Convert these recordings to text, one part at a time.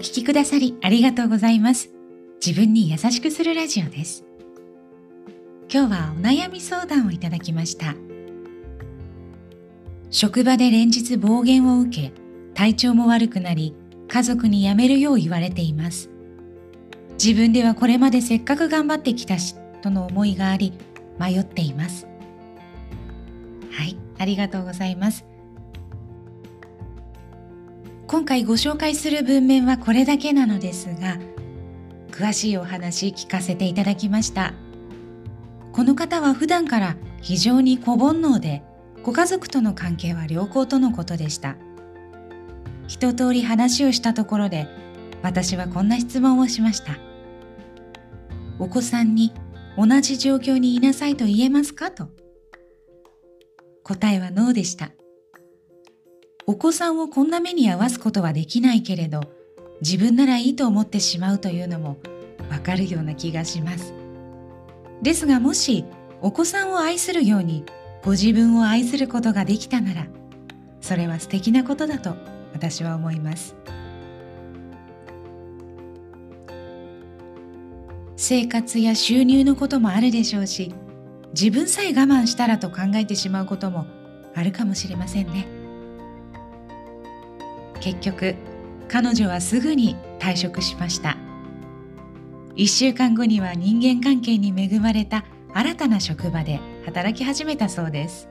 聞きくださりありがとうございます。自分に優しくするラジオです。今日はお悩み相談をいただきました。職場で連日暴言を受け、体調も悪くなり、家族に辞めるよう言われています。自分ではこれまでせっかく頑張ってきたし、との思いがあり、迷っています。はい、ありがとうございます。今回ご紹介する文面はこれだけなのですが、詳しいお話聞かせていただきました。この方は普段から非常に小煩悩で、ご家族との関係は良好とのことでした。一通り話をしたところで、私はこんな質問をしました。お子さんに同じ状況にいなさいと言えますか？と。答えはノーでした。お子さんをこんな目に遭わすことはできないけれど、自分ならいいと思ってしまうというのもわかるような気がします。ですがもしお子さんを愛するようにご自分を愛することができたなら、それは素敵なことだと私は思います。生活や収入のこともあるでしょうし、自分さえ我慢したらと考えてしまうこともあるかもしれませんね。結局、彼女はすぐに退職しました。1週間後には人間関係に恵まれた新たな職場で働き始めたそうです。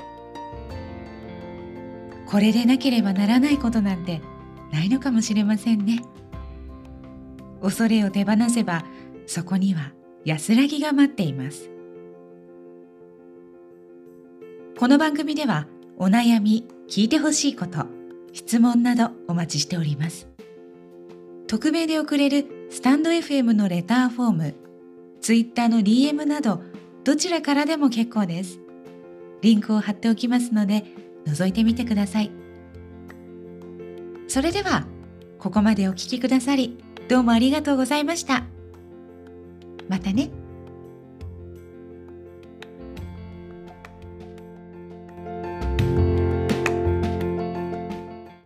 これでなければならないことなんてないのかもしれませんね。恐れを手放せばそこには安らぎが待っています。この番組ではお悩み、聞いてほしいこと、質問などお待ちしております。匿名で送れるスタンド FM のレターフォーム、Twitter の DM などどちらからでも結構です。リンクを貼っておきますので覗いてみてください。それではここまでお聴きくださりどうもありがとうございました。またね。